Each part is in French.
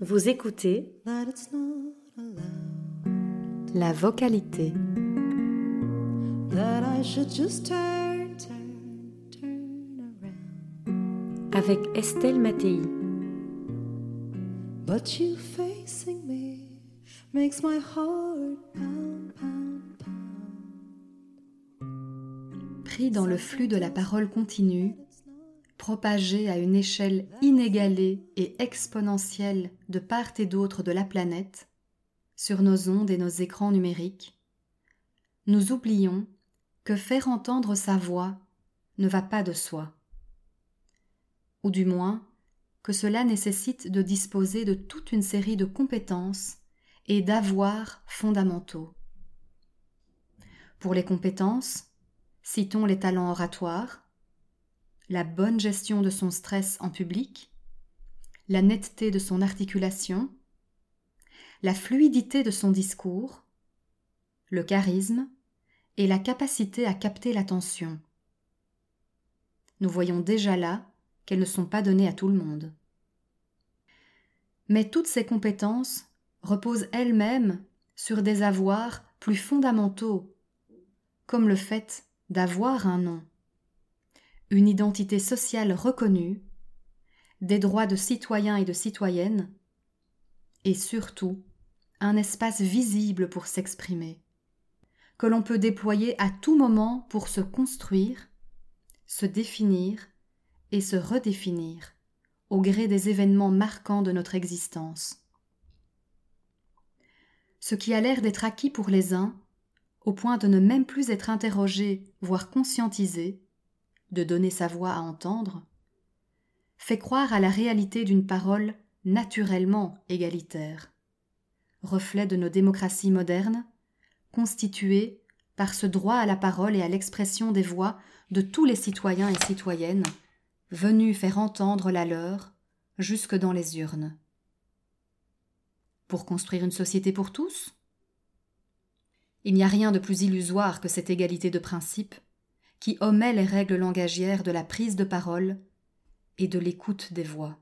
Vous écoutez that it's not allowed. la vocalité. That I should just turn, turn, turn around. avec Estelle Mattei. But you facing me makes my heart pound, pound, pound. Pris dans le flux de la parole continue, propagée à une échelle inégalée et exponentielle de part et d'autre de la planète, sur nos ondes et nos écrans numériques, nous oublions que faire entendre sa voix ne va pas de soi. Ou du moins, que cela nécessite de disposer de toute une série de compétences et d'avoirs fondamentaux. Pour les compétences, citons les talents oratoires, la bonne gestion de son stress en public, la netteté de son articulation, la fluidité de son discours, le charisme et la capacité à capter l'attention. Nous voyons déjà là qu'elles ne sont pas données à tout le monde. Mais toutes ces compétences reposent elles-mêmes sur des avoirs plus fondamentaux, comme le fait d'avoir un nom, une identité sociale reconnue, des droits de citoyens et de citoyennes, et surtout un espace visible pour s'exprimer, que l'on peut déployer à tout moment pour se construire, se définir et se redéfinir au gré des événements marquants de notre existence. Ce qui a l'air d'être acquis pour les uns, au point de ne même plus être interrogé, voire conscientisé, de donner sa voix à entendre, fait croire à la réalité d'une parole naturellement égalitaire, reflet de nos démocraties modernes, constituées par ce droit à la parole et à l'expression des voix de tous les citoyens et citoyennes, venus faire entendre la leur jusque dans les urnes. Pour construire une société pour tous Il n'y a rien de plus illusoire que cette égalité de principe qui omet les règles langagières de la prise de parole et de l'écoute des voix.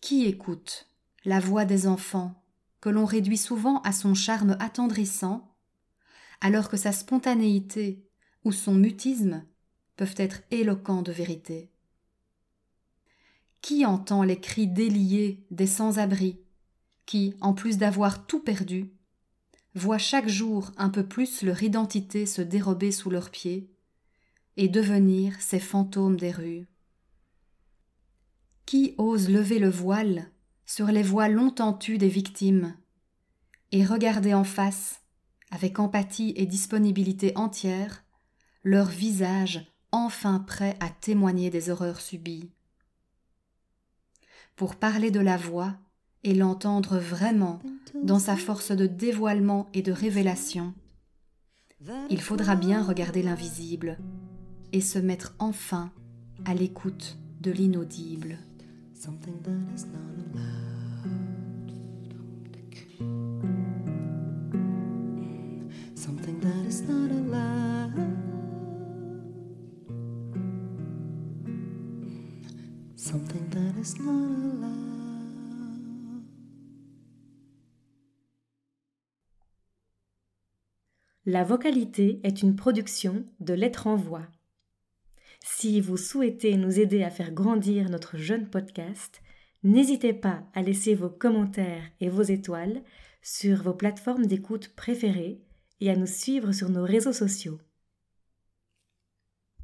Qui écoute la voix des enfants que l'on réduit souvent à son charme attendrissant, alors que sa spontanéité ou son mutisme peuvent être éloquents de vérité? Qui entend les cris déliés des sans-abri, qui, en plus d'avoir tout perdu, voient chaque jour un peu plus leur identité se dérober sous leurs pieds et devenir ces fantômes des rues Qui ose lever le voile sur les voix longtemps tues des victimes et regarder en face, avec empathie et disponibilité entière, leur visage enfin prêt à témoigner des horreurs subies. Pour parler de la voix et l'entendre vraiment dans sa force de dévoilement et de révélation, il faudra bien regarder l'invisible et se mettre enfin à l'écoute de l'inaudible. Something that is not. La vocalité est une production de Lettres en Voix. Si vous souhaitez nous aider à faire grandir notre jeune podcast, n'hésitez pas à laisser vos commentaires et vos étoiles sur vos plateformes d'écoute préférées et à nous suivre sur nos réseaux sociaux.